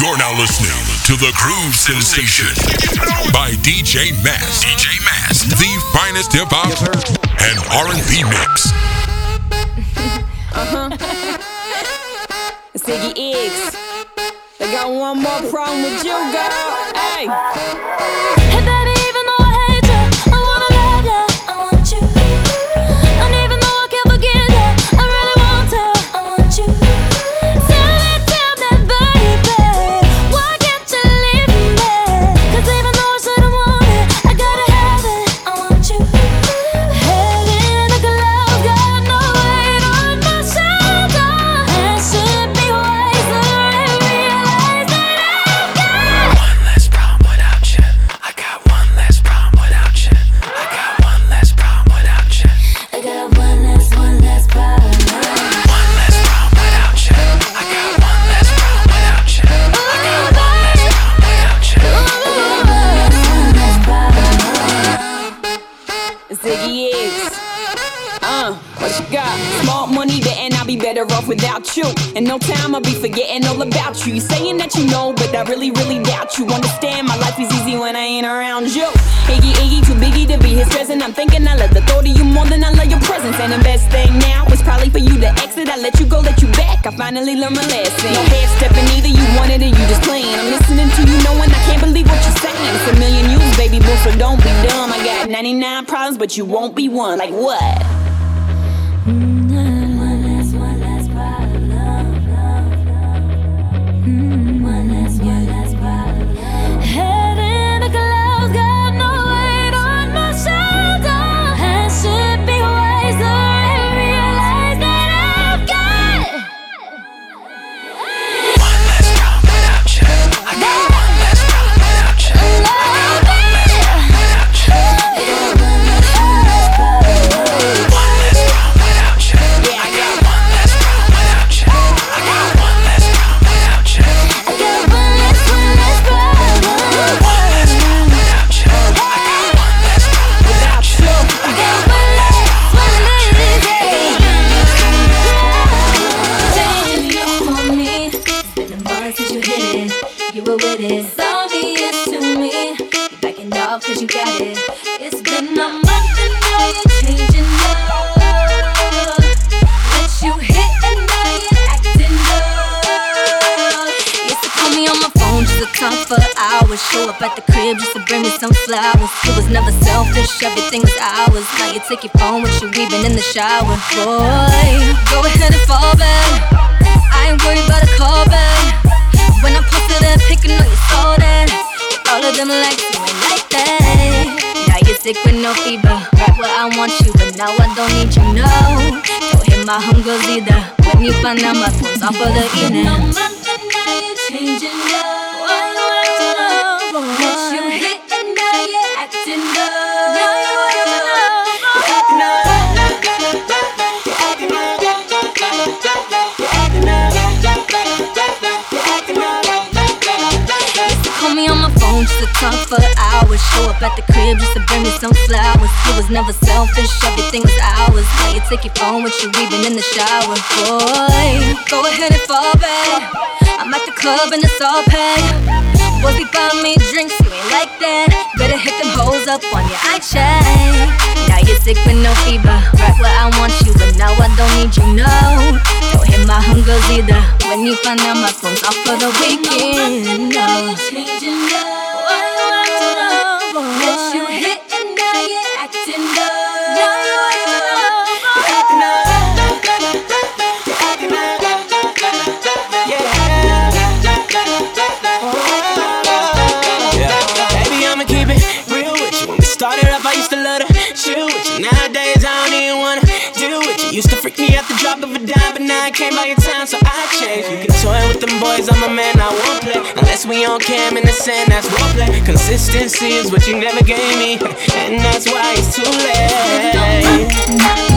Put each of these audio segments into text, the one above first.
You're now listening to the Groove Sensation by DJ Mass. DJ Mass, the finest hip hop and R&B mix. uh-huh. Ziggy Iggs. They got one more problem with you, girl. Hey. Without you. And no time I'll be forgetting all about you. You saying that you know, but I really, really doubt you. Understand my life is easy when I ain't around you. Iggy, Iggy, too biggie to be his present. I'm thinking I love the thought of you more than I love your presence. And the best thing now is probably for you to exit. I let you go, let you back. I finally learned my lesson. No head stepping either, you wanted it, you just playing. I'm listening to you knowing I can't believe what you're saying. It's a million you, baby boo, so don't be dumb. I got 99 problems, but you won't be one. Like what? on since you hit it. You were with it. It's obvious to me. You're backing off cause you got it. It's take your phone with you even in the shower. Boy, go ahead and fall back. I ain't worried about a call back. When I posted that pic, I know you saw that. All of them like you ain't like that. Now you're sick with no fever. Right where I want you, but now I don't need you, no. Don't hit my homegirls either. When you find out my phone's off for the evening. No, now you're changing talk for hours. Show up at the crib just to bring me some flowers. You was never selfish, everything was ours. Now you take your phone with you even in the shower. Boy, go ahead and fall back. I'm at the club and it's all packed. Boys be buying me drinks, you ain't like that. Better hit them hoes up on your eye. Now you're sick with no fever, right where I want you, but now I don't need you, no. Don't hit my hungers either. When you find out my phone's off for the weekend, no. Me at the drop of a dime, but now I came by your time, so I changed. You can toy with them boys, I'm a man, I won't play. Unless we on cam in the sand, that's roleplay. Consistency is what you never gave me, and that's why it's too late.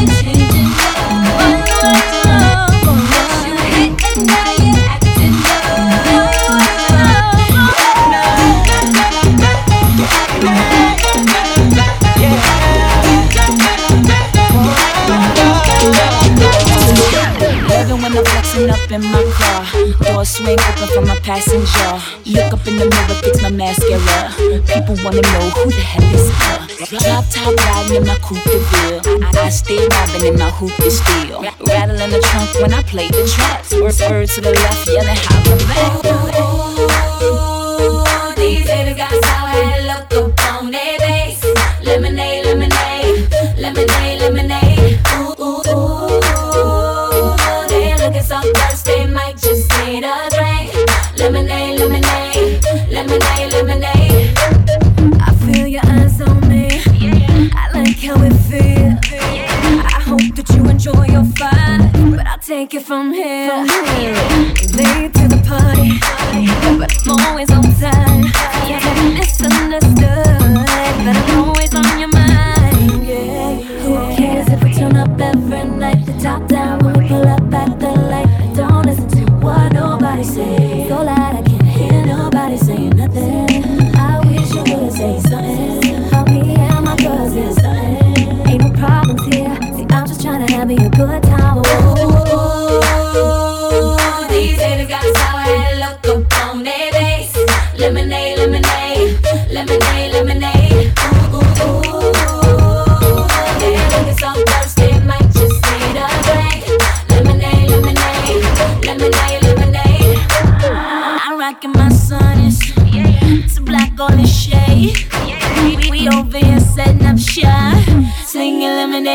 Up in my car, door swing open for my passenger. Look up in the mirror, fix my mascara. People wanna know who the hell is her. Top top riding in my coupe de ville. I, I stay robbing in my hoop steel rattle Rattling the trunk when I play the tracks. Word, to the left, yelling, holla back. take it from here. From here. Late to the party, but I'm always on time. Yeah, misunderstood.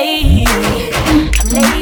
I'm late.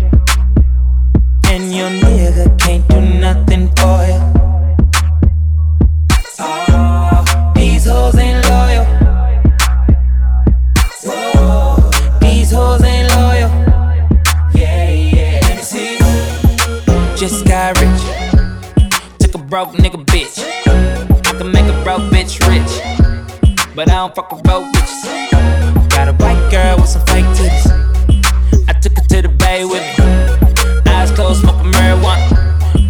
and your nigga can't do nothing for you. Oh, these hoes ain't loyal. Whoa, these hoes ain't loyal. Yeah, yeah. See. Just got rich. Took a broke nigga bitch. I can make a broke bitch rich. But I don't fuck with broke bitches. Got a white girl with some fake titties. I took her to the bay with me.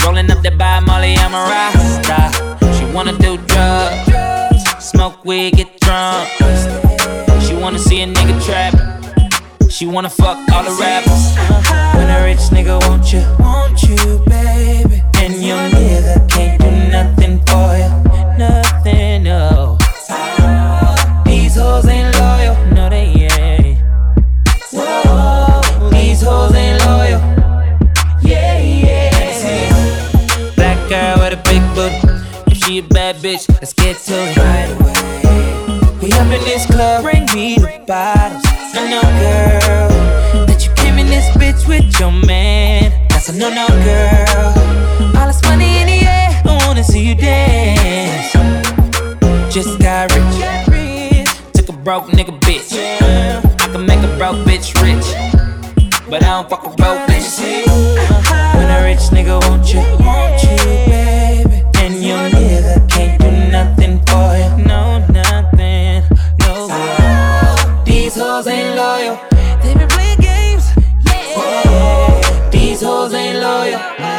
Rolling up that by Molly, I'm a rasta. She wanna do drugs, smoke weed, get drunk. She wanna see a nigga trap. She wanna fuck all the rappers. When a rich nigga want you, want you, baby. And your nigga can't do nothing for you, nothing, no. These hoes ain't she a bad bitch, let's get to it right away. We up in this club, bring me the bottles. I know, girl, that you came in this bitch with your man. That's a no no, girl. All this money in the air, I wanna see you dance. Just got rich, took a broke nigga bitch. I can make a broke bitch rich, but I don't fuck with broke bitches. When a rich nigga want you, want you, baby, ain't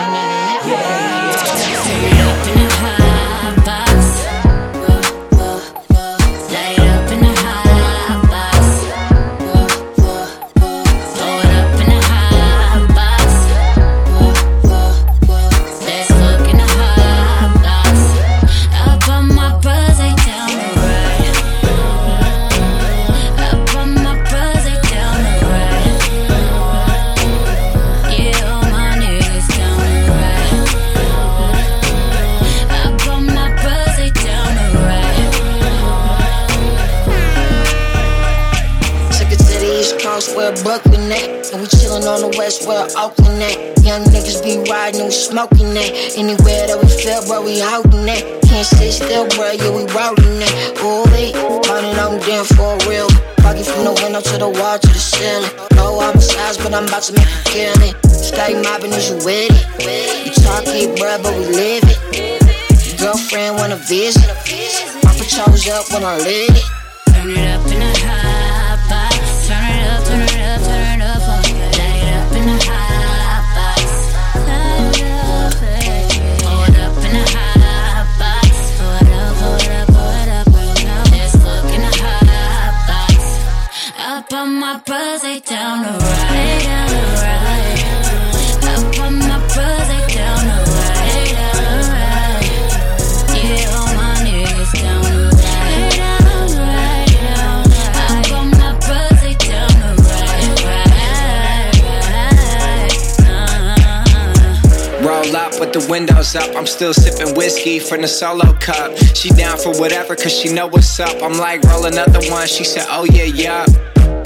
up when I lit windows up. I'm still sipping whiskey from the solo cup. She down for whatever, cause she know what's up. I'm like, roll another one. She said, oh yeah, yeah.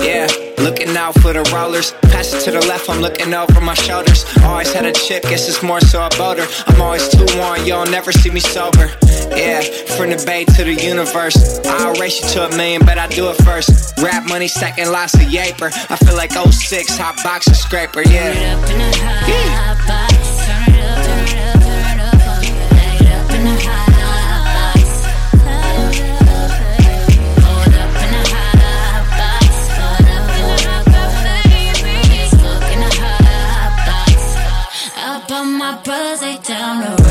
Yeah, looking out for the rollers. Pass it to the left, I'm looking over my shoulders. Always had a chip, guess it's more so about her. I'm always too on, y'all never see me sober. Yeah, from the bay to the universe. I'll race you to a million, but I do it first. Rap money stacking lots of yaper. I feel like 06, hot box boxer scraper, yeah. Turn it up in a hot box. Turn it up, turn it up, turn it up. On my bros, they down the right,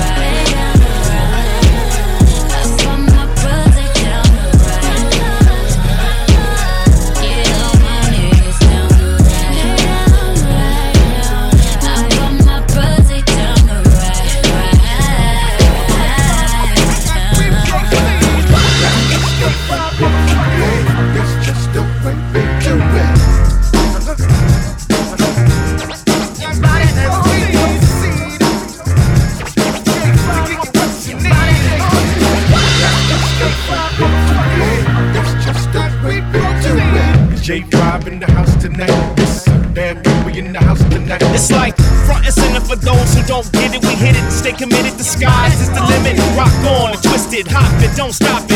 don't get it, we hit it. Stay committed, the skies is the limit. Rock on and twist it, hop it, don't stop it.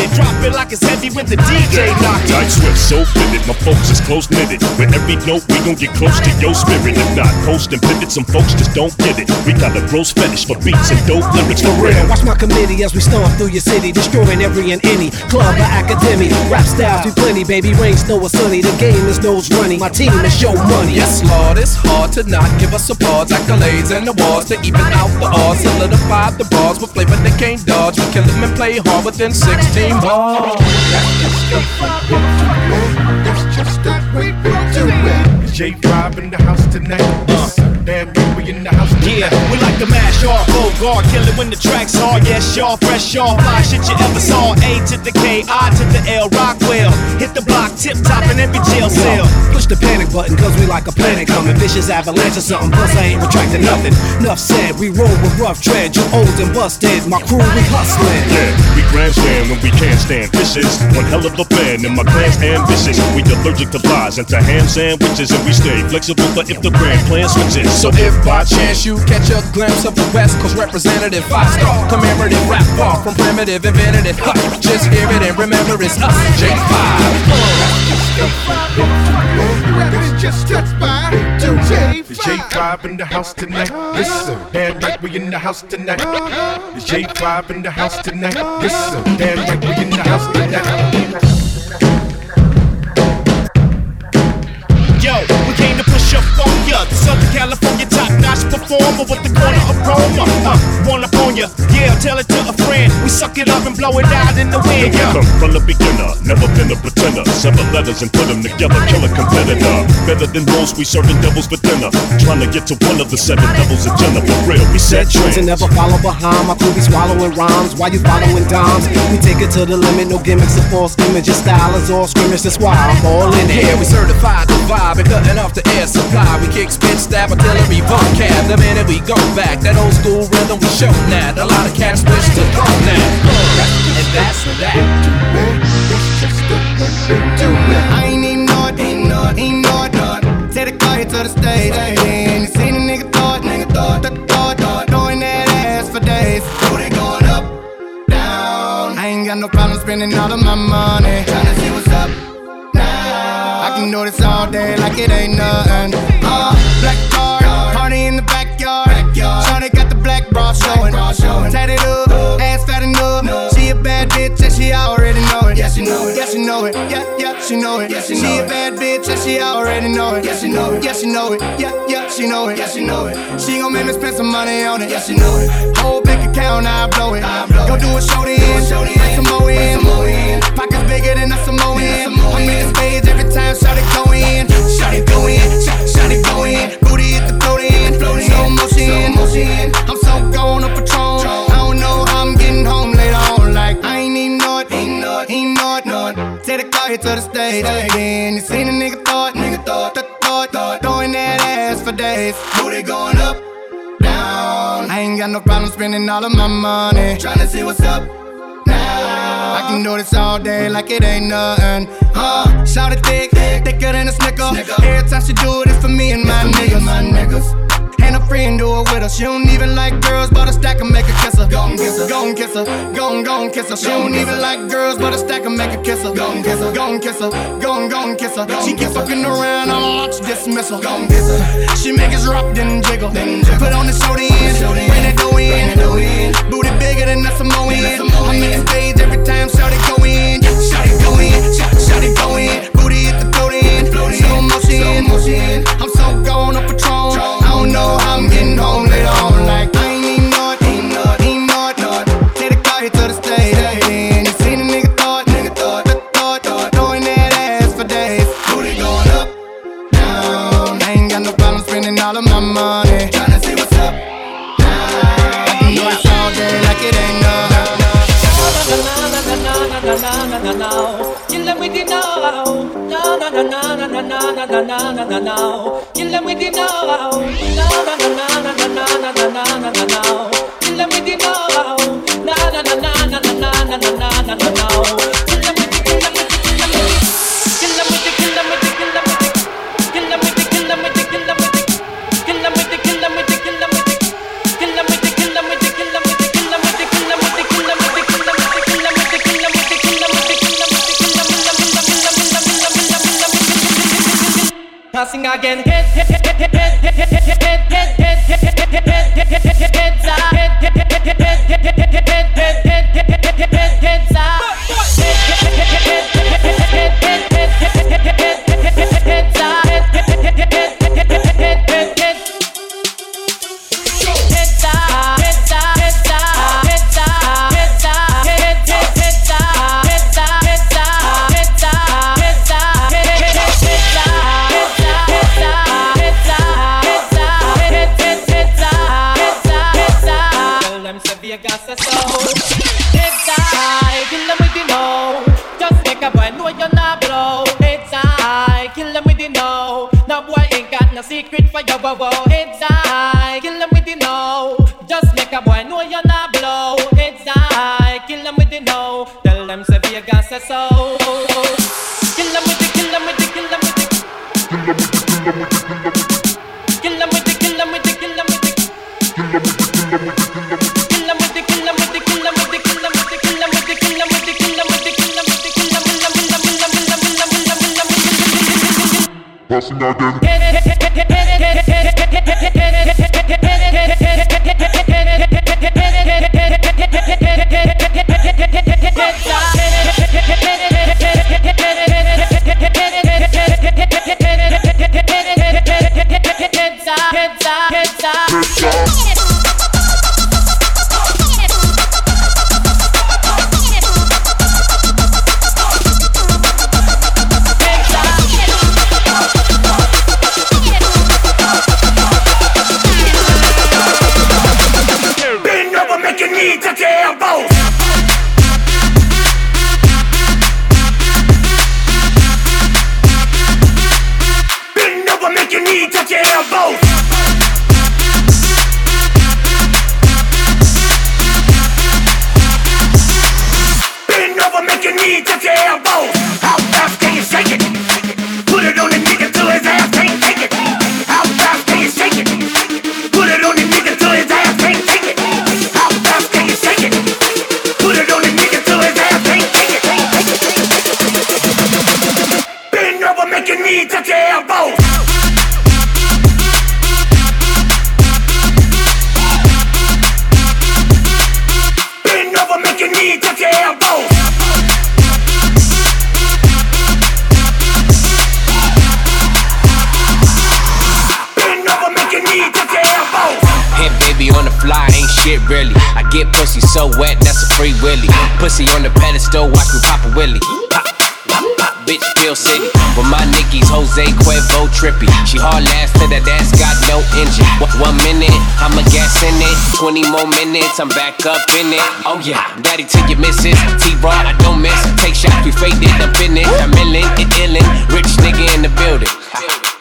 Drop it like it's heavy when the DJ knock it. Tight swift, so fitted. My folks is close knitted. With every note, we gon' get close to your spirit. If not, coast and pivot. Some folks just don't get it. We got a gross fetish for beats and dope lyrics for real. Watch my committee as we stomp through your city, destroying every and any club or academy. Rap styles we plenty, baby. Rain, snow, or sunny. The game is nose running. My team is show money. Yes, Lord, it's hard to not give us applause, accolades, and awards to even out the odds. Solidify the bars with flavor they can't dodge. We kill them and play hard within 16 bars. That's just the fucking That's just do it. J5 in the house tonight. Uh damn good, we in the house. Yeah, we like to mash off, go guard, kill it when the track's hard. Yes, y'all, fresh y'all, fly shit you ever saw. A to the K, I to the L, Rockwell. Hit the block, tip top in every jail cell. Push the panic button, cause we like a planet coming. Vicious avalanche or something, plus I ain't retracting nothing. Enough said, we roll with rough tread. You old and busted, my crew, we hustling. Yeah, we grandstand when we can't stand fishes. One hell of a band, and my clan's ambitious. We allergic to lies and to ham sandwiches, and we stay flexible for if the grand plan switches. So if by chance you catch a glimpse of the West Coast representative, five star commemorative rap far from primitive, invented it. Huh, just hear it and remember it's us, J5. It's just touched by to J J5 in the house tonight. Yes, sir. Damn right, we in the house tonight. It's J5 in the house tonight. Yes, sir. Damn right, we in the house tonight. Yo, Southern California top notch performer with the corner aroma. Uh, one up on ya. Yeah, tell it to a friend. We suck it up and blow it out in the wind. Yeah. Yeah. Come from the beginner, never been a pretender. Seven letters and put them together, kill a competitor. Better than most, we serving devils for dinner. Trying to get to one of the seven devils agenda. For real, we set Trends trends. and never follow behind. My crew be swallowing rhymes while you following dimes. We take it to the limit, no gimmicks or false images. Style is all scrimmage, that's why I'm all in it. Yeah, we certified the vibe and cutting off the air supply. We kick, spit, stab, artillery, vocab. The minute we go back, that old school rhythm we show that. A lot of cats wish to go now. And that's that. I ain't even know it, ain't know it, ain't know it. Take the car here to the stage. And you seen a nigga thought, nigga thought, th- thought, thought, throwing that ass for days. Booty going up, down. I ain't got no problem spending all of my money. Tryna see what's up now. I can do this all day like it ain't nothing. Uh, black card, black bra showing. Tatted up, ass fat enough. She a bad bitch and she already know it. Yeah, she know it. Yeah, she know it. Yeah, yeah, she know it. Yeah, she, she know a bad bitch and she already know it. Yeah, she know it. Yeah, she know it. Yeah, yeah, she know it. Yeah, she know it. She gon' make me spend some money on it. Yeah, she know it. Whole bank account, I blow it. I blow Go do a show in. Bring some more in. Pockets bigger than a Samoan. I'm in the stage every time. Shot it go in. Shot it go in. Shot it go in. Booty hit the float in. Slow motion. I'm so gone on Patron. It. Ain't know it. Ain't know it. Know it. Take the car here to the stage. Then you seen a nigga thought. Nigga thought. Th- thought. Thought. Throwing that ass for days. Booty going up. Down. I ain't got no problem spending all of my money. Tryna see what's up now. I can do this all day like it ain't nothing. Uh, shout it thick, thicker than a snicker. Every time she do it, it's for me and my niggas. My niggas. A friend do it with her. She don't even like girls, but a stack and make her kiss her. Go and kiss her, go and kiss her, go and go and kiss her. She don't even like girls, but a stack and make her kiss her. Go and kiss her, go and kiss her, go and go and kiss her. She keep fucking around, I'ma watch dismissal. Go and kiss her. She make us rock, then jiggle. Put on the show in, bring that dough in. Booty bigger than a Samoan. I'm in the stage every time, shout it go in, shout it go in, shout, shout it go in. Booty hit the float in, slow motion. I'm so gone on Patron. I don't know how Bend I'm back up in it. Oh yeah, daddy to your missus. T-Raw, I don't miss. Take shots, we faded, I'm finished. I'm illin', it illin'. Rich nigga in the building.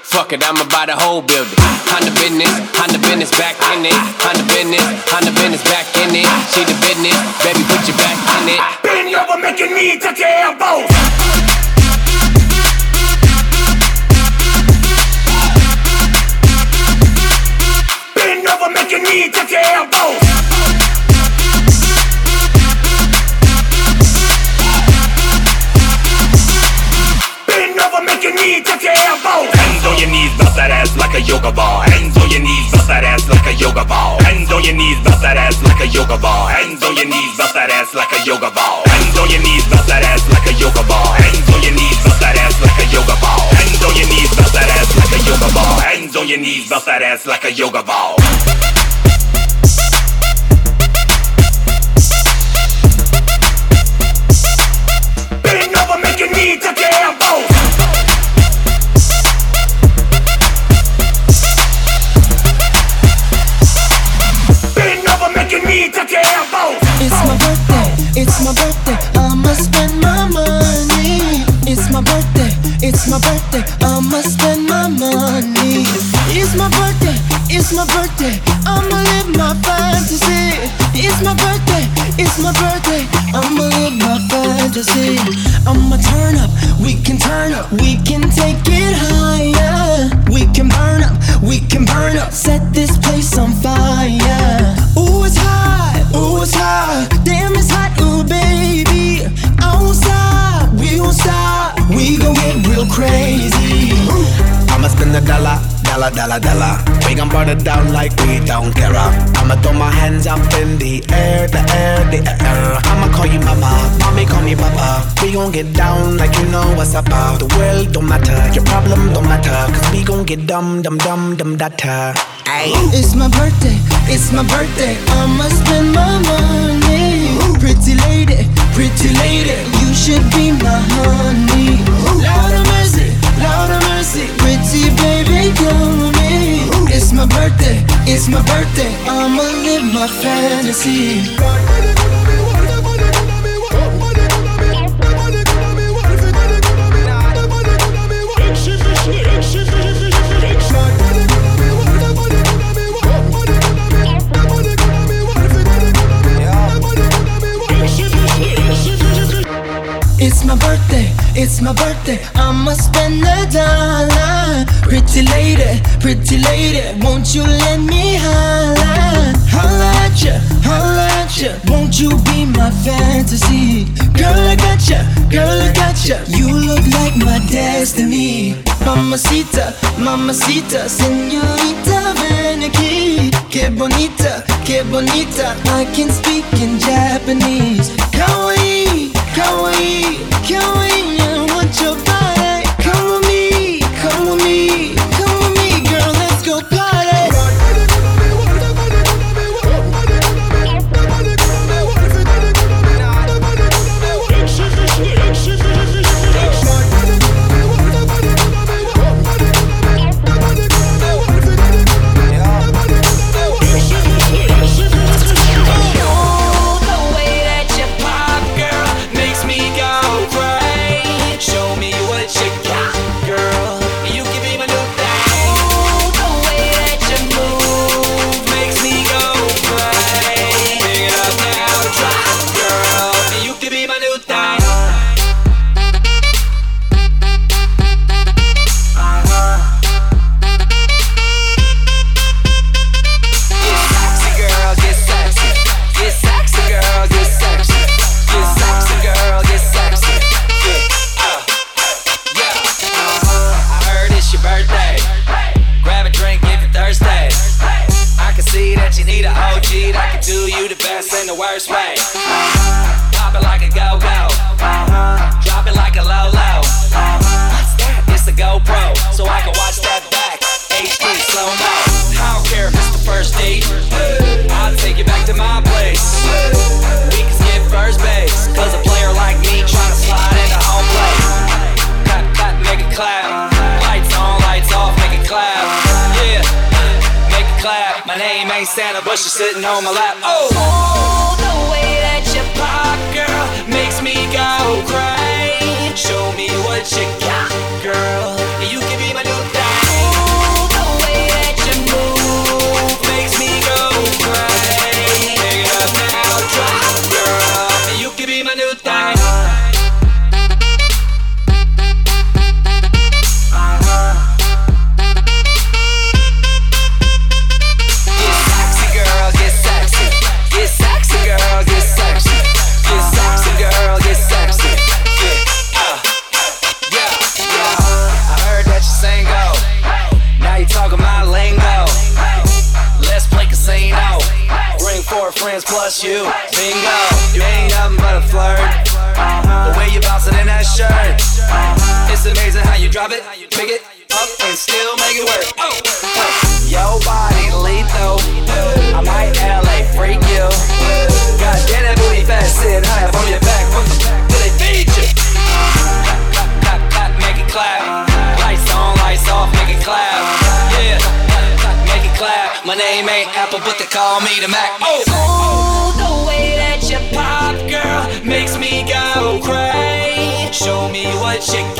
Fuck it, I'ma buy the whole building. Honda business, Honda business back in it. Honda business, Honda business back in it. She the business, baby, put your back in it. Bend over, your knee touch your elbows. Bounce that ass like a yoga ball. Bend over, touch your. Bend over, touch your. It's my birthday, it's my birthday, I'ma spend my money. It's my birthday, it's my birthday, I'ma my birthday, I'ma live my fantasy. It's my birthday, it's my birthday, I'ma live my fantasy. I'ma turn up, we can turn up, we can take it higher. We can burn up, we can burn up, set this place on fire. Ooh, it's hot, ooh, it's hot, damn, it's hot, ooh, baby. I won't stop, we won't stop, we gon' get real crazy. I'ma spend a dollar, dollar, dollar, dollar. Bring burn brother down like we don't care. I'ma throw my hands up in the air, the air, the air. I'ma call you mama, mommy call me papa. We gon' get down like you know what's up. The world don't matter, your problem don't matter. Cause we gon' get dumb, dumb, dumb, dumb, data. Ay. It's my birthday, it's my birthday. I'ma spend my money. Pretty lady, pretty lady, you should be my honey. Lord of mercy, Lord of mercy, pretty baby, come it's my birthday, it's my birthday. I'ma live my fantasy. It's my birthday it's my birthday. I'ma spend a dollar. Pretty lady, pretty lady, won't you let me holla? Holla at ya, holla at ya. Won't you be my fantasy? Girl, I got ya, girl, I got ya. You look like my destiny. Mamacita, mamacita, senorita, ven. Que bonita, que bonita. I can speak in Japanese. Kawaii, kawaii, kawaii. call me the Mac. Oh, oh the way that you pop, girl, makes me go crazy. Show me what you got.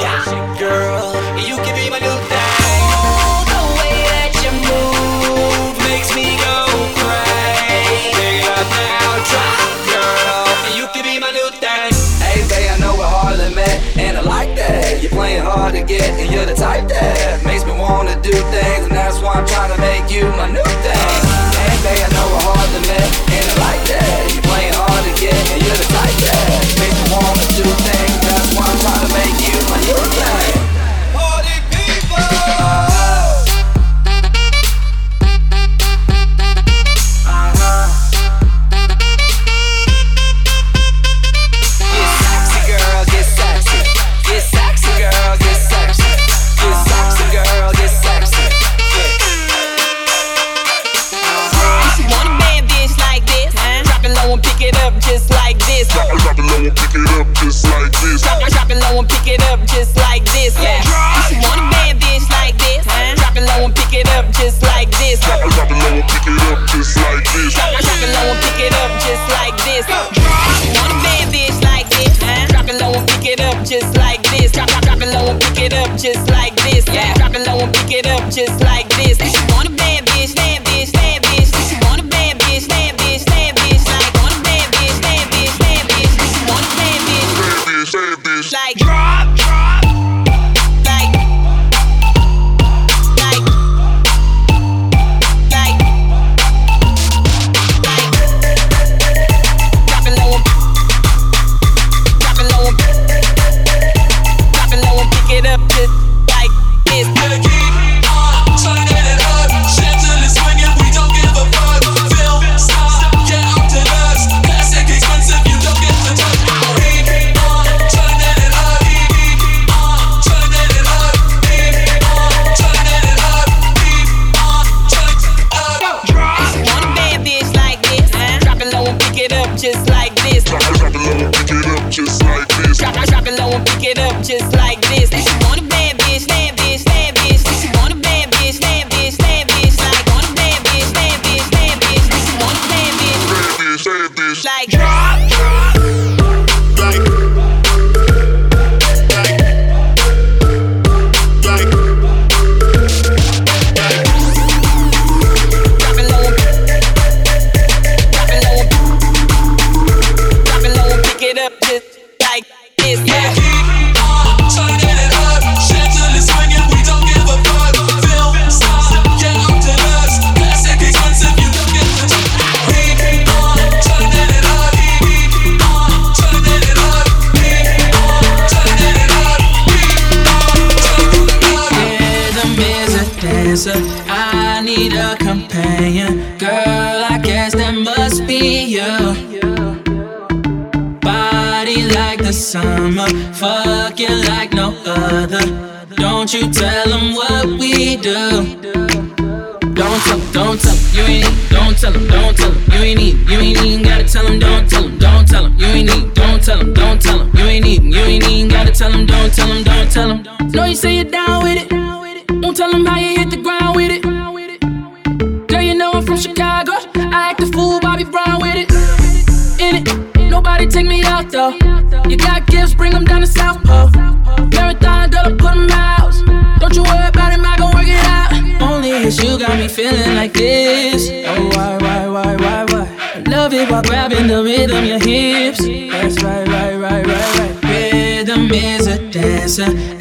closer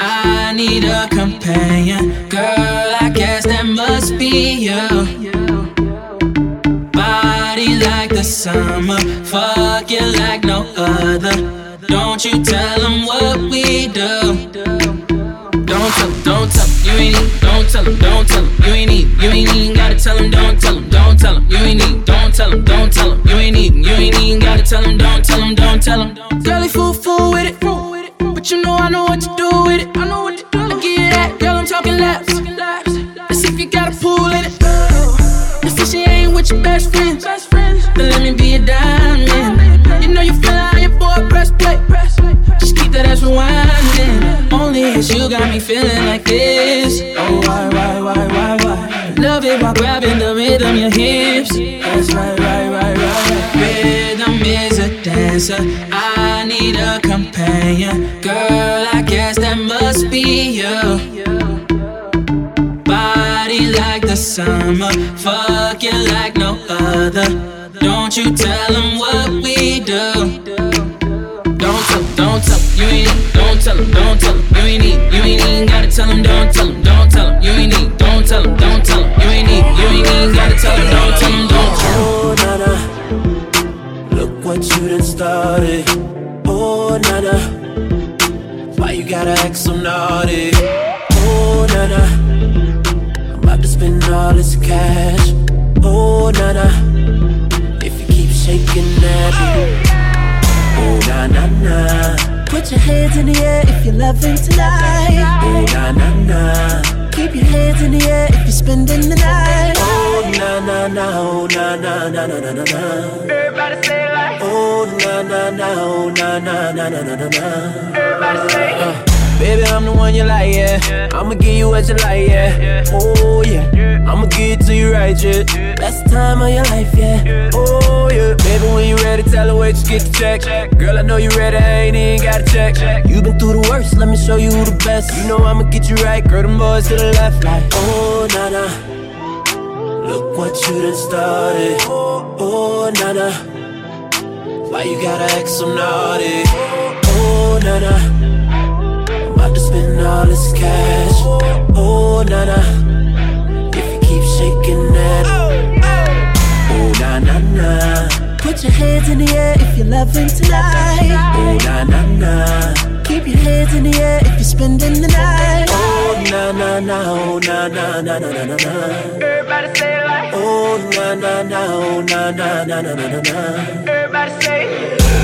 with your best friend. Best friend. Then let me be a diamond. You know you flying for a press play. Just keep that ass rewinding. Only you got me feeling like this. Oh, why, why, why, why, why? Love it while grabbing the rhythm, your hips. That's right, right, right, right. Rhythm is a dancer. I need a companion. Girl, I guess that must be you. Body like summer, fucking like no other. Don't you tell them what we do. Don't tell, don't tell, you ain't need, don't tell them, don't tell them, you ain't need, you ain't even gotta tell them, don't tell them, don't tell them, you ain't need, don't tell them, don't tell them, you ain't need, you ain't even gotta tell them, don't tell them, don't tell them. Oh, nana, look what you done started. Oh, nana, why you gotta act so naughty? Oh, nana spend all his cash. Oh, na na. If you keep shaking that. Oh, na na na. Put your hands in the air if you're loving tonight. Oh, na na na. Keep your hands in the air if you're spending the night. Oh, na na na. Oh, na na na na na na. Everybody say like. Oh, na na na. Oh, na na na na na na. Everybody say. Uh. Baby, I'm the one you like, yeah. I'ma give you what you like, yeah. Oh, yeah. I'ma give it to you right, yeah. Best time of your life, yeah. Oh, yeah. Baby, when you ready, tell her wait, just get the check. Girl, I know you ready, I ain't even got to check. You been through the worst, let me show you who the best. You know I'ma get you right, girl, them boys to the left, like, oh, nah, nah. Look what you done started. Oh, nah, nah. Why you gotta act so naughty? Oh, nah, nah. To spend all this cash. Oh, na na. If you keep shaking that. Oh, na na na. Put your hands in the air if you're loving tonight. Oh, na na na. Keep your hands in the air if you're spending the night. Oh, na na na. Oh, na na na na na na. Everybody say it like. Oh, na na na. Oh, na na na na na na. Everybody say.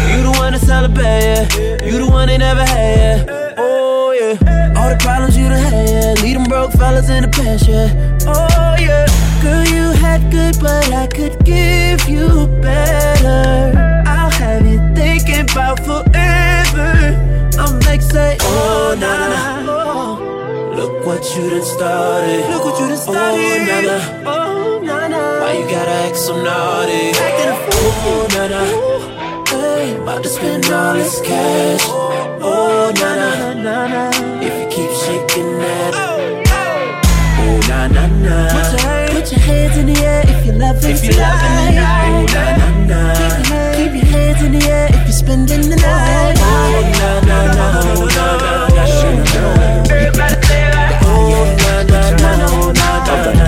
You the one to celebrate, yeah. You the one they never had, yeah. Oh, yeah. All the problems you done had, yeah. Lead them broke fellas in the past, yeah. Oh, yeah. Girl, you had good, but I could give you better. I'll have you thinking about forever. I'm like, say, oh, oh nah, nah, nah. Look what you done started. Look what you done oh, started. Oh, nah, nah. Oh, nah, nah. Why you gotta act so naughty? Acting a fool. Oh, nah, nah. Hey, about to spend all this cash. Oh, na na na na. If you keep shaking that. Oh, na na na. Put your, put your hands in the air if you're loving if you're loving tonight. Oh, na na na. Keep your hands in the air if you're spending the night. Oh, na na na. Oh, na na na. Everybody say it like. Oh, na na na. Oh, na na na.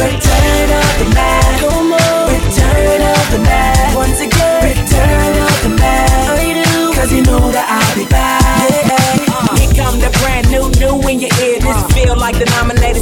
Return of the Mack.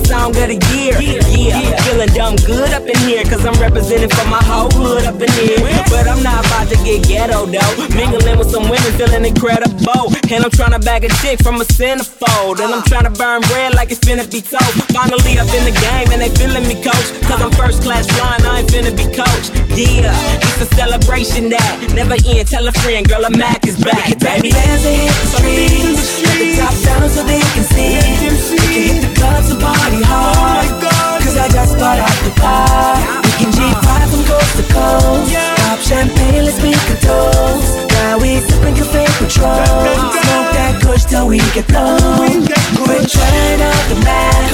Song of the year. Yeah, feeling dumb good up in here, cause I'm representing for my whole hood up in here. But I'm not about to get ghetto though. Mingling with some women, feeling incredible. And I'm trying to bag a chick from a centerfold. And I'm trying to burn bread like it's finna be told. Finally up in the game, and they feeling me, coach. Cause I'm first class flying, I ain't finna be coached. Yeah, it's a celebration that never end. Tell a friend, girl, a Mac is back, baby. Fans that hit the streets, let the top down so they can see. We can hit the clubs and party hard. Cause I just got out the bar. We can G5 from coast to coast. Pop champagne, let's make a toast. Now we sipping Cafe Patrón. Smoke that kush till we get blown. Return of the Mack.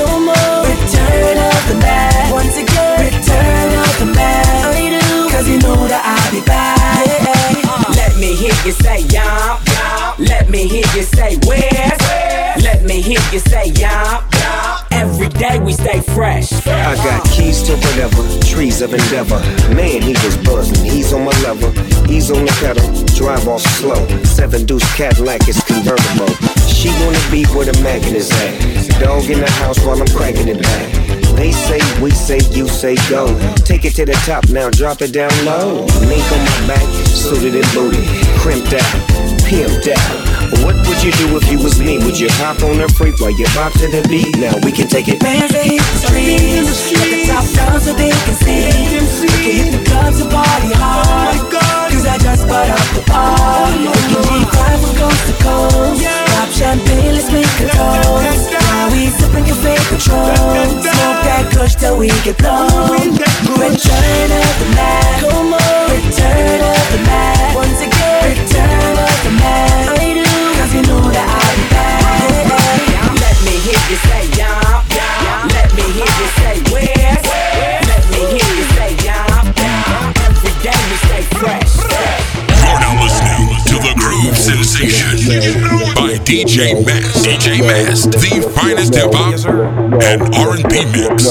Return of the Mack. Once again, return of the Mack. Cause you know that I'll be back. Let me hear you say yum. Let me hear you say where. Let me hear you say yum. Every day we stay fresh. I got keys to whatever, trees of endeavor. Man, he was buzzing. He's on my level, he's on the pedal. Drive off slow. Seven deuce Cadillac is convertible. She wanna be where the magnet is at. Dog in the house while I'm cracking it back. They say, we say, you say go. Take it to the top now, drop it down low. Mink on my back, suited and booted, crimped out, pimped out. What would you do if you was me? Would you hop on a freak while you bop to the beat? Now we can take it. Fans that hit the streets, The finest hip hop and R&B mix.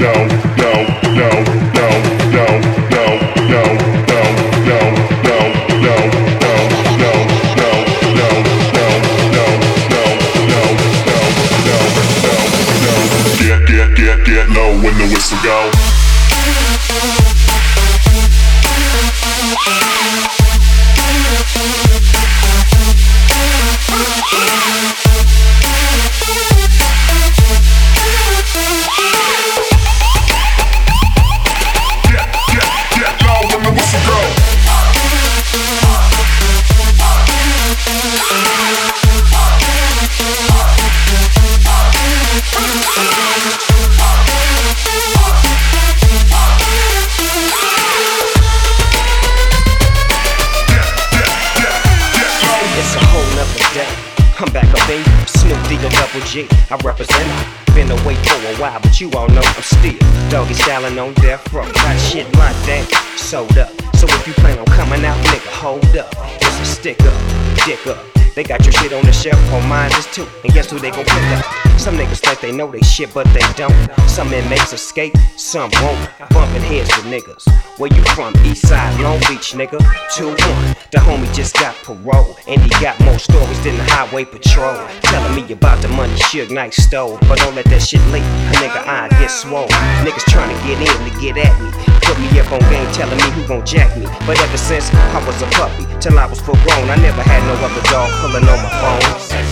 Get, shit, but they don't. Some inmates escape, some won't. Bumping heads with niggas. Where you from? East side, Long Beach, nigga. 2-1. The homie just got parole. And he got more stories than the highway patrol. Telling me about the money Suge Knight stole. But don't let that shit leak. A nigga I get swole. Niggas trying to get in to get at me. Put me up on game, telling me who gon' jack me. But ever since I was a puppy, till I was full grown, I never had no other dog pulling on my phone.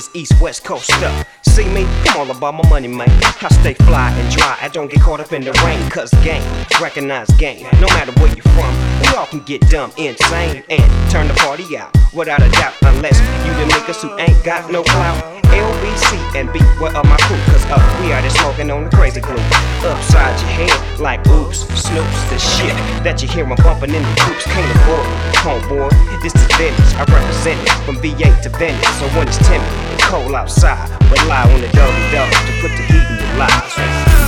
This east west coast stuff. See me? I'm all about my money, man. I stay fly and dry. I don't get caught up in the rain, cause game, recognize game. No matter where you're from, we all can get dumb, insane, and turn the party out. Without a doubt, unless you the niggas who ain't got no clout. LBC and B, where are my crew? Cause up, we out there smoking on the crazy glue. Upside your head, like oops, snoops, the shit that you hear 'em bumping in the troops. Can't afford it. Homeboy, this is Venice. I represent it from VA to Venice. So when it's timid and cold outside, rely on the doggy dog to put the heat in your lives.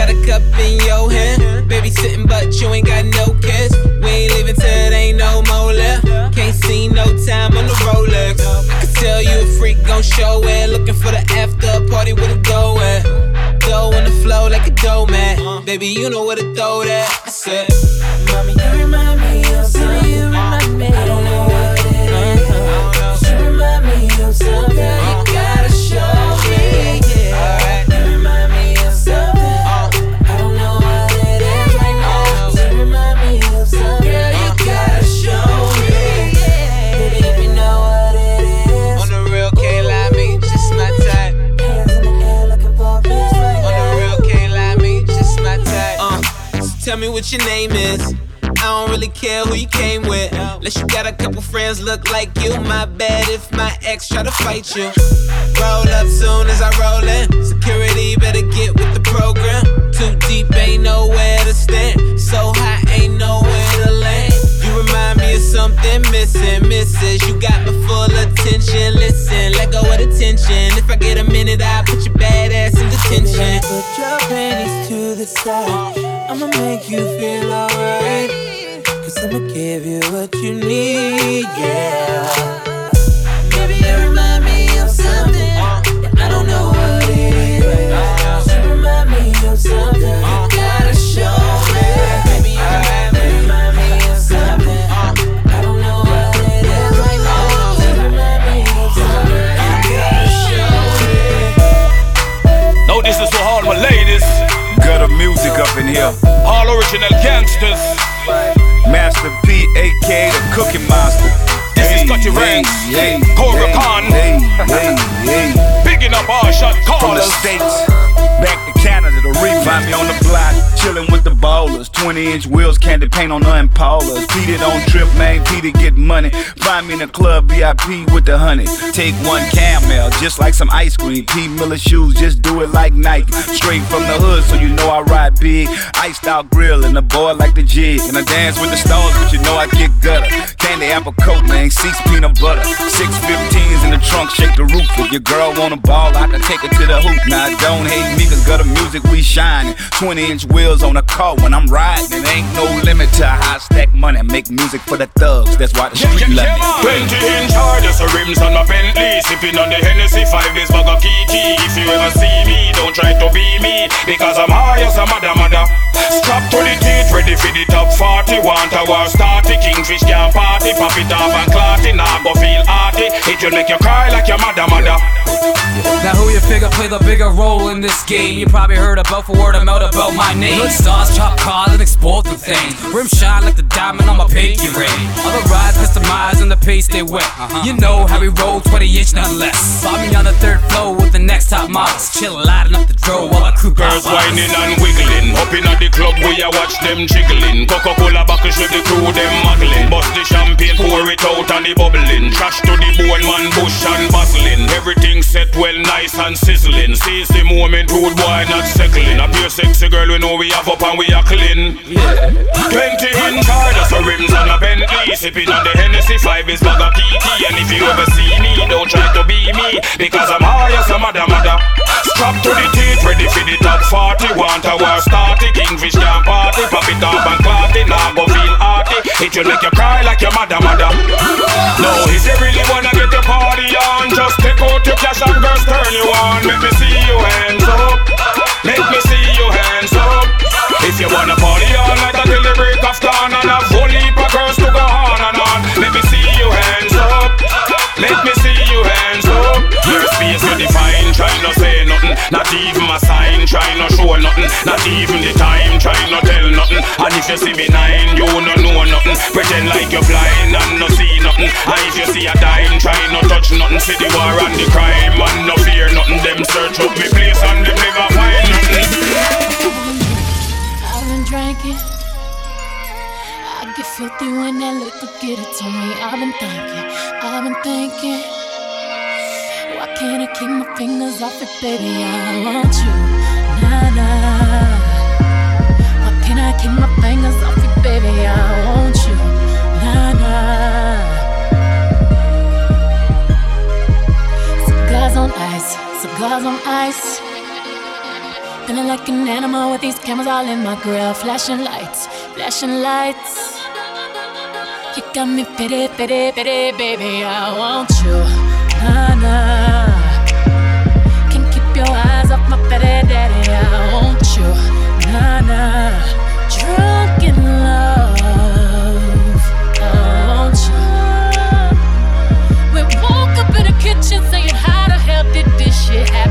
Got a cup in your hand. Baby sitting, but you ain't got no kiss. We ain't leaving till it ain't no more left. Can't see no time on the Rolex. I can tell you a freak gon' show it. Looking for the after party with a go at. Dough on the flow like a dough man. Baby, you know where to throw that. I said, Mommy, you remind me of something. what your name is. I don't really care who you came with. Unless you got a couple friends look like you. My bad if my ex try to fight you. Roll up soon as I roll in. Security better get with the program. Too deep, ain't nowhere to stand. So high, ain't nowhere remind me of something missing, misses. You got my full attention. Listen, let go of the tension. If I get a minute, I'll put your bad ass in detention. Put your panties to the side. I'ma make you feel alright. Cause I'ma give you what you need, yeah. Maybe you remind me of something. I don't know what it is. You remind me of something. You gotta show me. Maybe you remind ladies. Got the music up in here. All original gangsters. Master P, aka the Cooking Monster. This is Dutchy hey, Ranks, hey, Horicon. Picking up our shot callers. From the States, back to Canada to reap. Find me on the block, chillin' with the ballers. 20 inch wheels, candy paint on the Impalas. Pete don't trip, man. Pete get money. Find me in the club, VIP with the honey. Take one camel, just like some ice cream. P Miller shoes, just do it like Nike. Straight from the hood, so you know I ride big. Iced out grill and the boy like the jig. And I dance with the stars, but you know I get gutter. Candy apple coat, man. Seats peanut butter. Six 15s in the trunk, shake the roof. If your girl wanna ball, I can take her to the hoop. Now don't hate me, cause gutter music we shining. 20 inch wheels on the car when I'm riding. It ain't no limit to how I stack money. Make music for the thugs, that's why the street love me. 20 inch hardest rims on my Bentley. Sipping on the Hennessy, five days bag of Kiki. If you ever see me, don't try to be me. Because I'm high as a mother mother. Strap to the teeth, ready for the top 40. Want a war starty, kingfish can party. Pop it off and clot it, now go feel arty. It will make you cry like your mother mother. Now who you figure play the bigger role in this game? You probably heard about for word of mouth about my name. Good stars, chop cars, and export the things. Rim shine like the diamond on my pinky ring. Other rides customized and the pace they wet. Uh-huh. You know how we roll 20 inch, nothing less. Find me on the third floor with the next top models. Chill lighting up the dro while I crew Girls whining and wiggling. Up in at the club, we a watch them jiggling. Coca-Cola bottles with the crew, them muggling. Bust the champagne, pour it out and the bubbling. Trash to the bone, man, bush and bustling. Everything set well, nice and sizzling. Seize the moment, rude boy not settling. A pure sexy girl, we know we have up and we are clean. Yeah. 20 inch hardest rims on a Bentley. Sipping on the Hennessy, five is bag of Kiki. And if you ever see me, don't try to be me. Because I'm high as a mother mother. Strap to the teeth, ready for the top 40. Want a war starty, kingfish can party. Pop it up and clot it, now go feel arty. It will make you cry like your mother mother. No, if you really wanna get your party on, just take out your cash and girls turn you on. Make me see your hands up. Make me see your hands up. If you wanna party all night until the break of dawn and have whole heap of girls to go on and on. Let me see your hands up. Let me Not even my sign, try not show nothing. Not even the time, try not tell nothing. And if you see me nine, you no know nothing. Pretend like you're blind and no see nothing. And if you see a dime, try not touch nothing. See the war and the crime and no fear nothing. Them search up me place and them never find nothing. I've been drinking. I get filthy when that liquor get it to me. I've been thinking, I've been thinking. Can't I keep my fingers off it, baby? I want you, nah nah. Why can't I keep my fingers off it, baby? I want you, nah nah. Cigars on ice, cigars on ice. Feeling like an animal with these cameras all in my grill. Flashing lights, flashing lights. You got me pity, pity, pity, baby. I want you. Nah, nah. I want you. Drunk in love. I want you. We woke up in the kitchen saying, How the hell did this shit happen?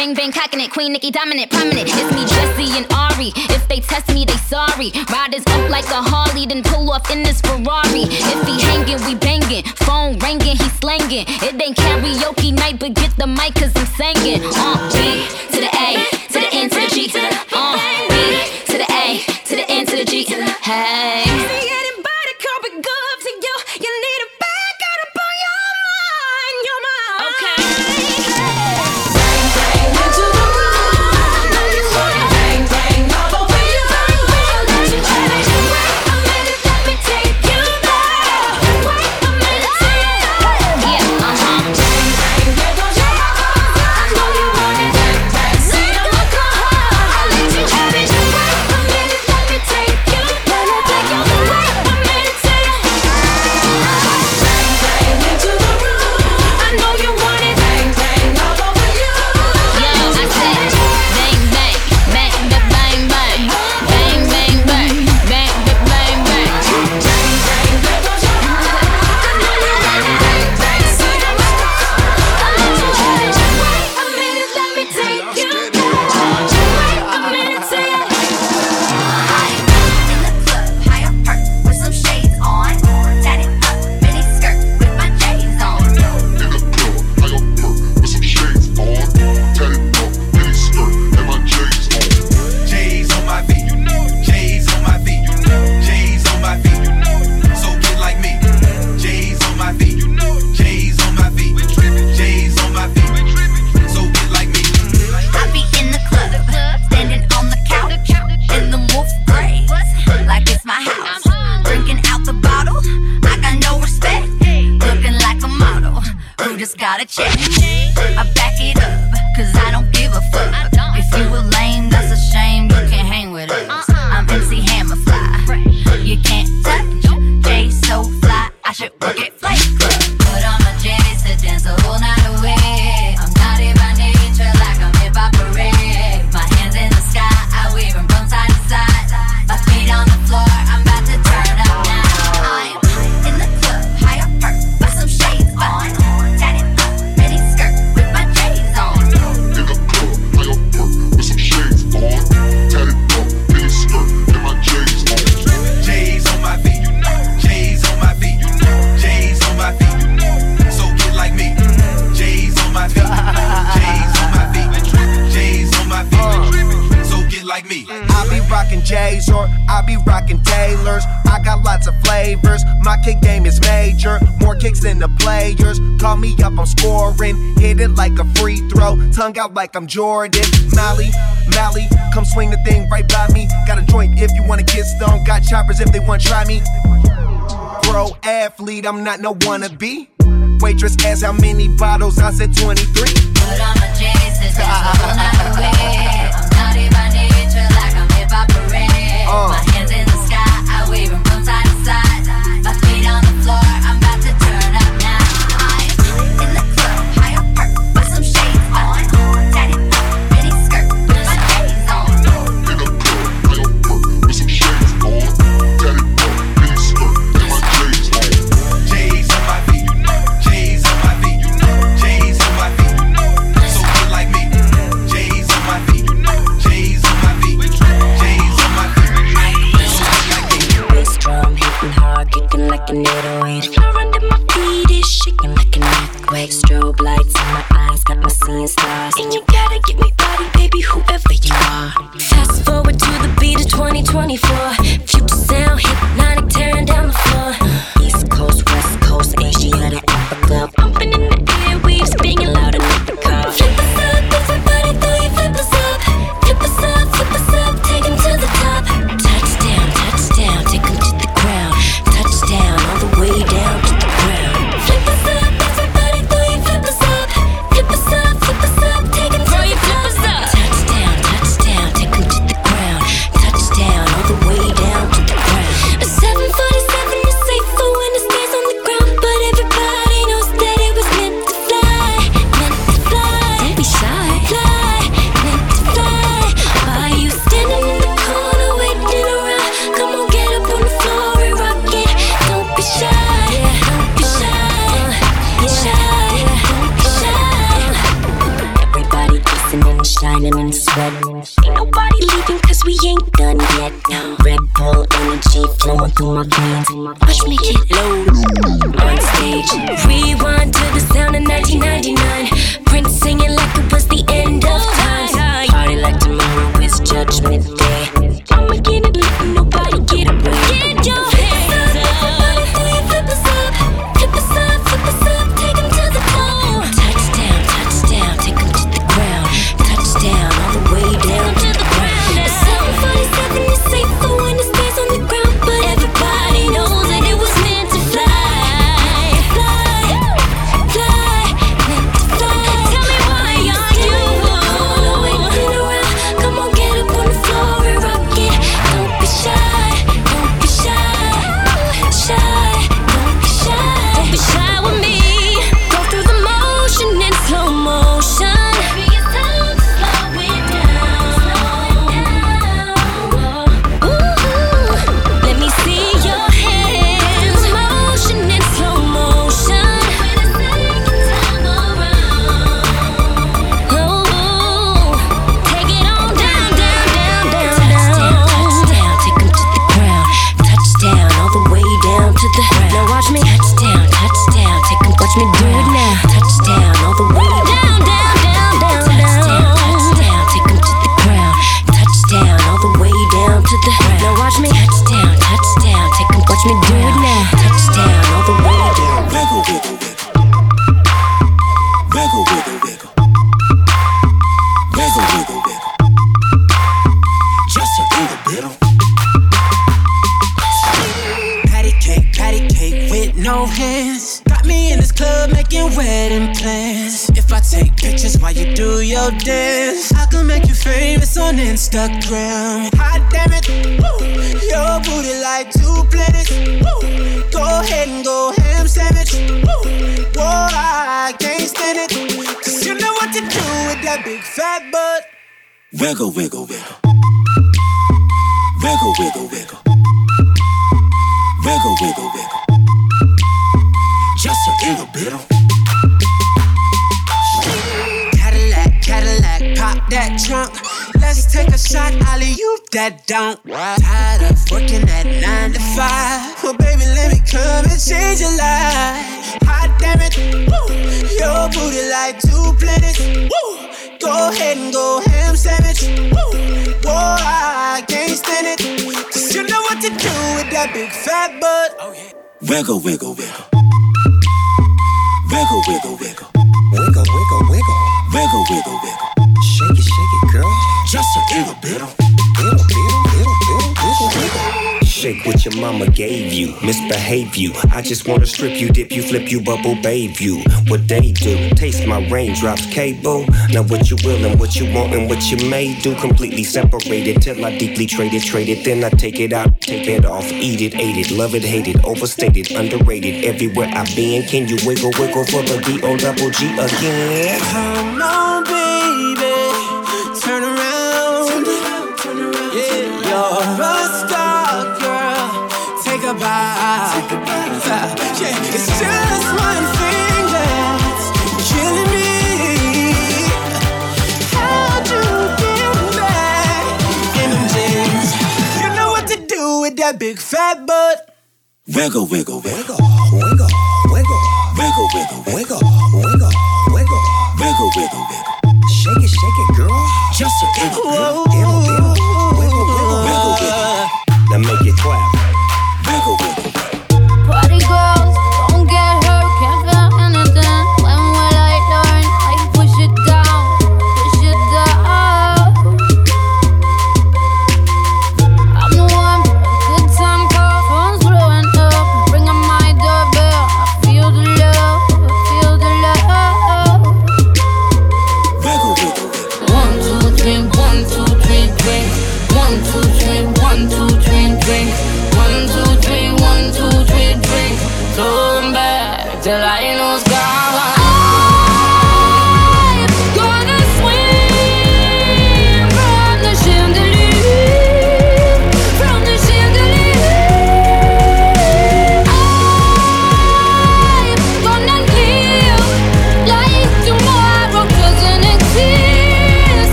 Bang bang cocking it, Queen Nicki dominant, prominent. It's me, Jessie and Ari. If they test me, they sorry. Riders up like a Harley, then pull off in this Ferrari. If he hanging, we banging. Phone ringing, he slanging. It ain't karaoke night, but get the mic 'cause I'm singing. On uh, beat. out like I'm Jordan. Molly, Molly, come swing the thing right by me. Got a joint if you wanna get stoned. Got choppers if they wanna try me. Pro athlete, I'm not no wannabe. Waitress asked how many bottles, I said 23. Put on my J's, Wiggle, wiggle, wiggle. Wiggle, wiggle, wiggle. Wiggle, wiggle, wiggle. Just a little bit. of Cadillac, Cadillac, pop that trunk. Let's take a shot, all of you that don't. Tired of working at nine to five. Well, baby, let me come and change your life. Hot damn it, woo. Your booty like two planets, woo. Go ahead and go ham sandwich. Woo. Whoa, I can't stand it. Cause you know what to do with that big fat butt. Oh, yeah. Wiggle, wiggle, wiggle. Wiggle, wiggle, wiggle. Wiggle, wiggle, wiggle. Wiggle, wiggle, wiggle. shake what your mama gave you. Misbehave you. I just wanna strip you, dip you, flip you, bubble babe you. What they do, taste my raindrops, cable. Now what you will and what you want and what you may do. Completely separated till I deeply trade it, trade it. Then I take it out, take it off, eat it, ate it, love it, hate it, overstated, underrated. Everywhere I've been, can you wiggle, wiggle for the D O double G again? Come on, baby. that big fat butt. Wiggle, wiggle, wiggle, wiggle, wiggle, wiggle, wiggle, wiggle, wiggle, wiggle, wiggle, wiggle, wiggle. Shake it, shake it, girl. Just a little, little, little.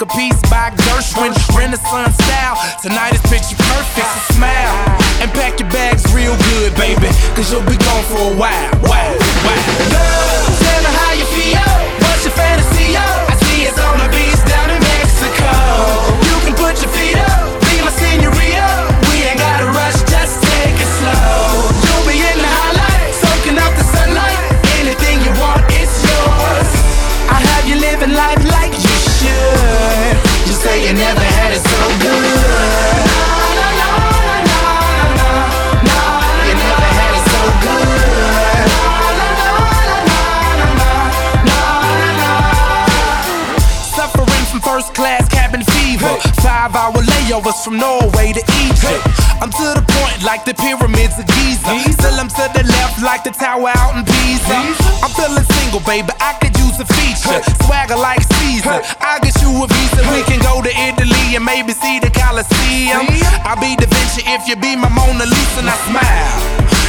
A piece by Gershwin. Renaissance style, tonight is picture perfect. So smile and pack your bags real good, baby. Cause you'll be gone for a while. Wow, wow. Like the pyramids of Giza. Still I'm to the left like the tower out in Pisa. I'm feeling single, baby. I could use a feature. Swagger like Caesar. I'll get you a visa. We can go to Italy and maybe see the Colosseum. I'll be Da Vinci if you be my Mona Lisa and I smile.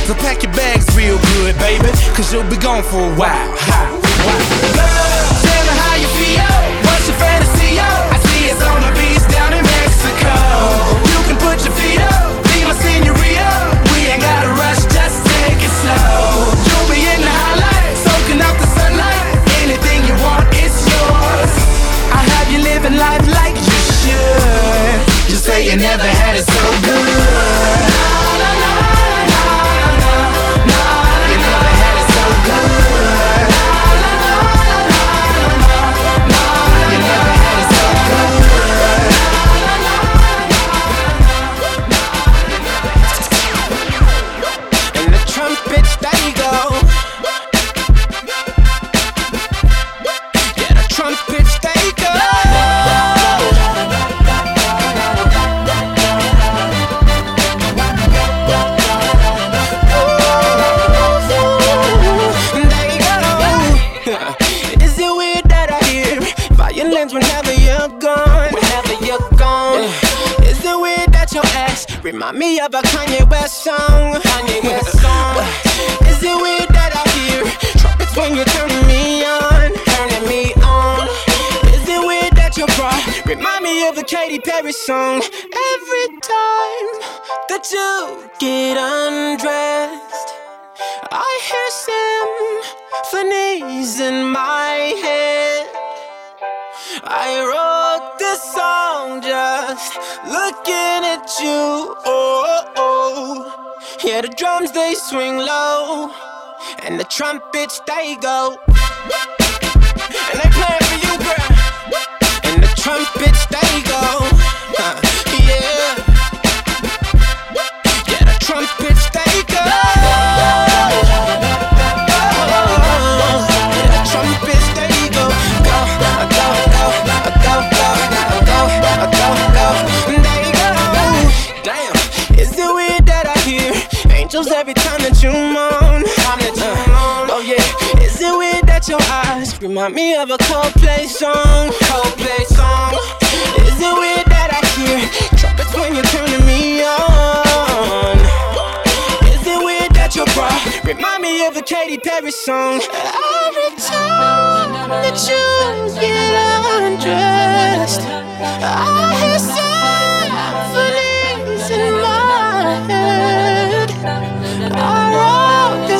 So pack your bags real good, baby. Cause you'll be gone for a while. Love, Never of a Kanye West song? Kanye West song. Is it weird that I hear trumpets when you're turning me on? Turning me on. Is it weird that your bra remind me of a Katy Perry song? Every time that you get undressed. I hear symphonies in my head. I wrote this song just looking at you. Oh, oh. yeah, the drums they swing low, and the trumpets they go. And they play for you, girl. And the trumpets they go. Angels every time that you moan? Oh yeah, is it weird that your eyes remind me of a Coldplay song? Coldplay song. Is it weird that I hear trumpets when you're turning me on? Is it weird that your bra remind me of a Katy Perry song? Every time that you get undressed, I hear symphonies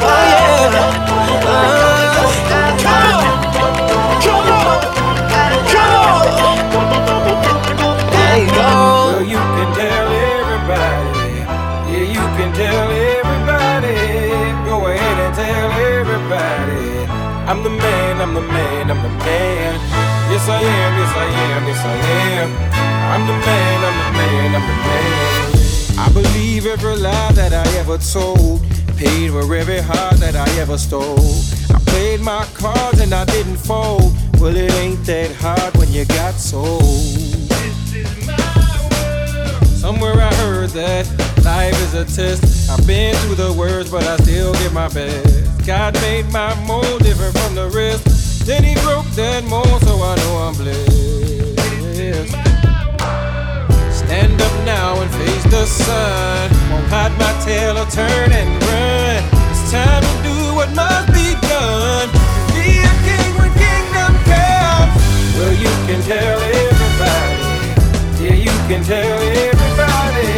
Oh, yeah. Come on. Come on. Come on. There you go. Well, you can tell everybody. Yeah, you can tell everybody. Go ahead and tell everybody. I'm the man, I'm the man, I'm the man. Yes, I am, yes, I am, yes, I am. I'm the man, I'm the man, I'm the man. I believe every lie that I ever told. Paid for every heart that I ever stole. I played my cards and I didn't fold. Well, it ain't that hard when you got sold. This is my world. Somewhere I heard that life is a test. I've been through the worst, but I still give my best. God made my mold different from the rest. Then he broke that mold, so I know I'm blessed. Stand up now and face the sun. Won't hide my tail or turn and run. It's time to do what must be done. Be a king when kingdom comes. Well, you can tell everybody. Yeah, you can tell everybody.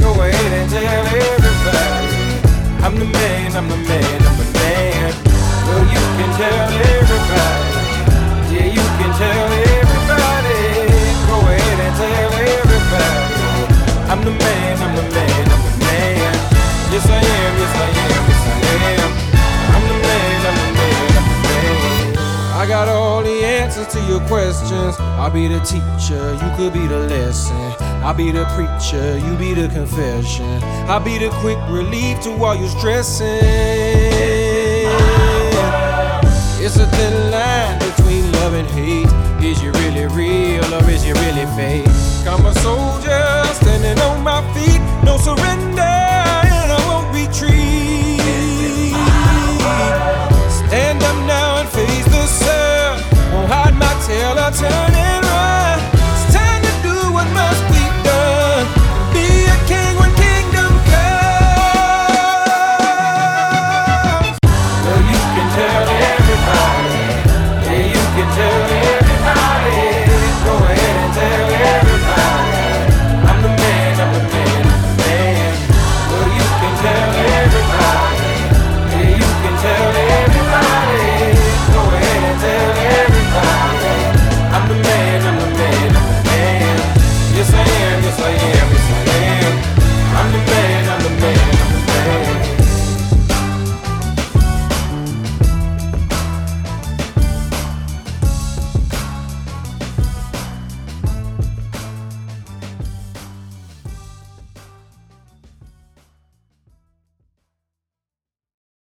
Go ahead and tell everybody. I'm the man, I'm the man, I'm the man. You can tell everybody. Yeah, you can tell everybody. Go ahead and tell everybody. I'm the man, I'm the man, I'm the man. Yes, I am, yes, I am, yes, I am. I'm the man, I'm the man, I'm the man. I got all the answers to your questions. I'll be the teacher, you could be the lesson. I'll be the preacher, you be the confession. I'll be the quick relief to all your stressing. It's a thin line between love and hate. Is you really real or is you really fake? I'm a soldier standing on my feet, no surrender, and I won't retreat. Stand up now and face the sun. Won't hide my tail or turn and run. It's time to do what must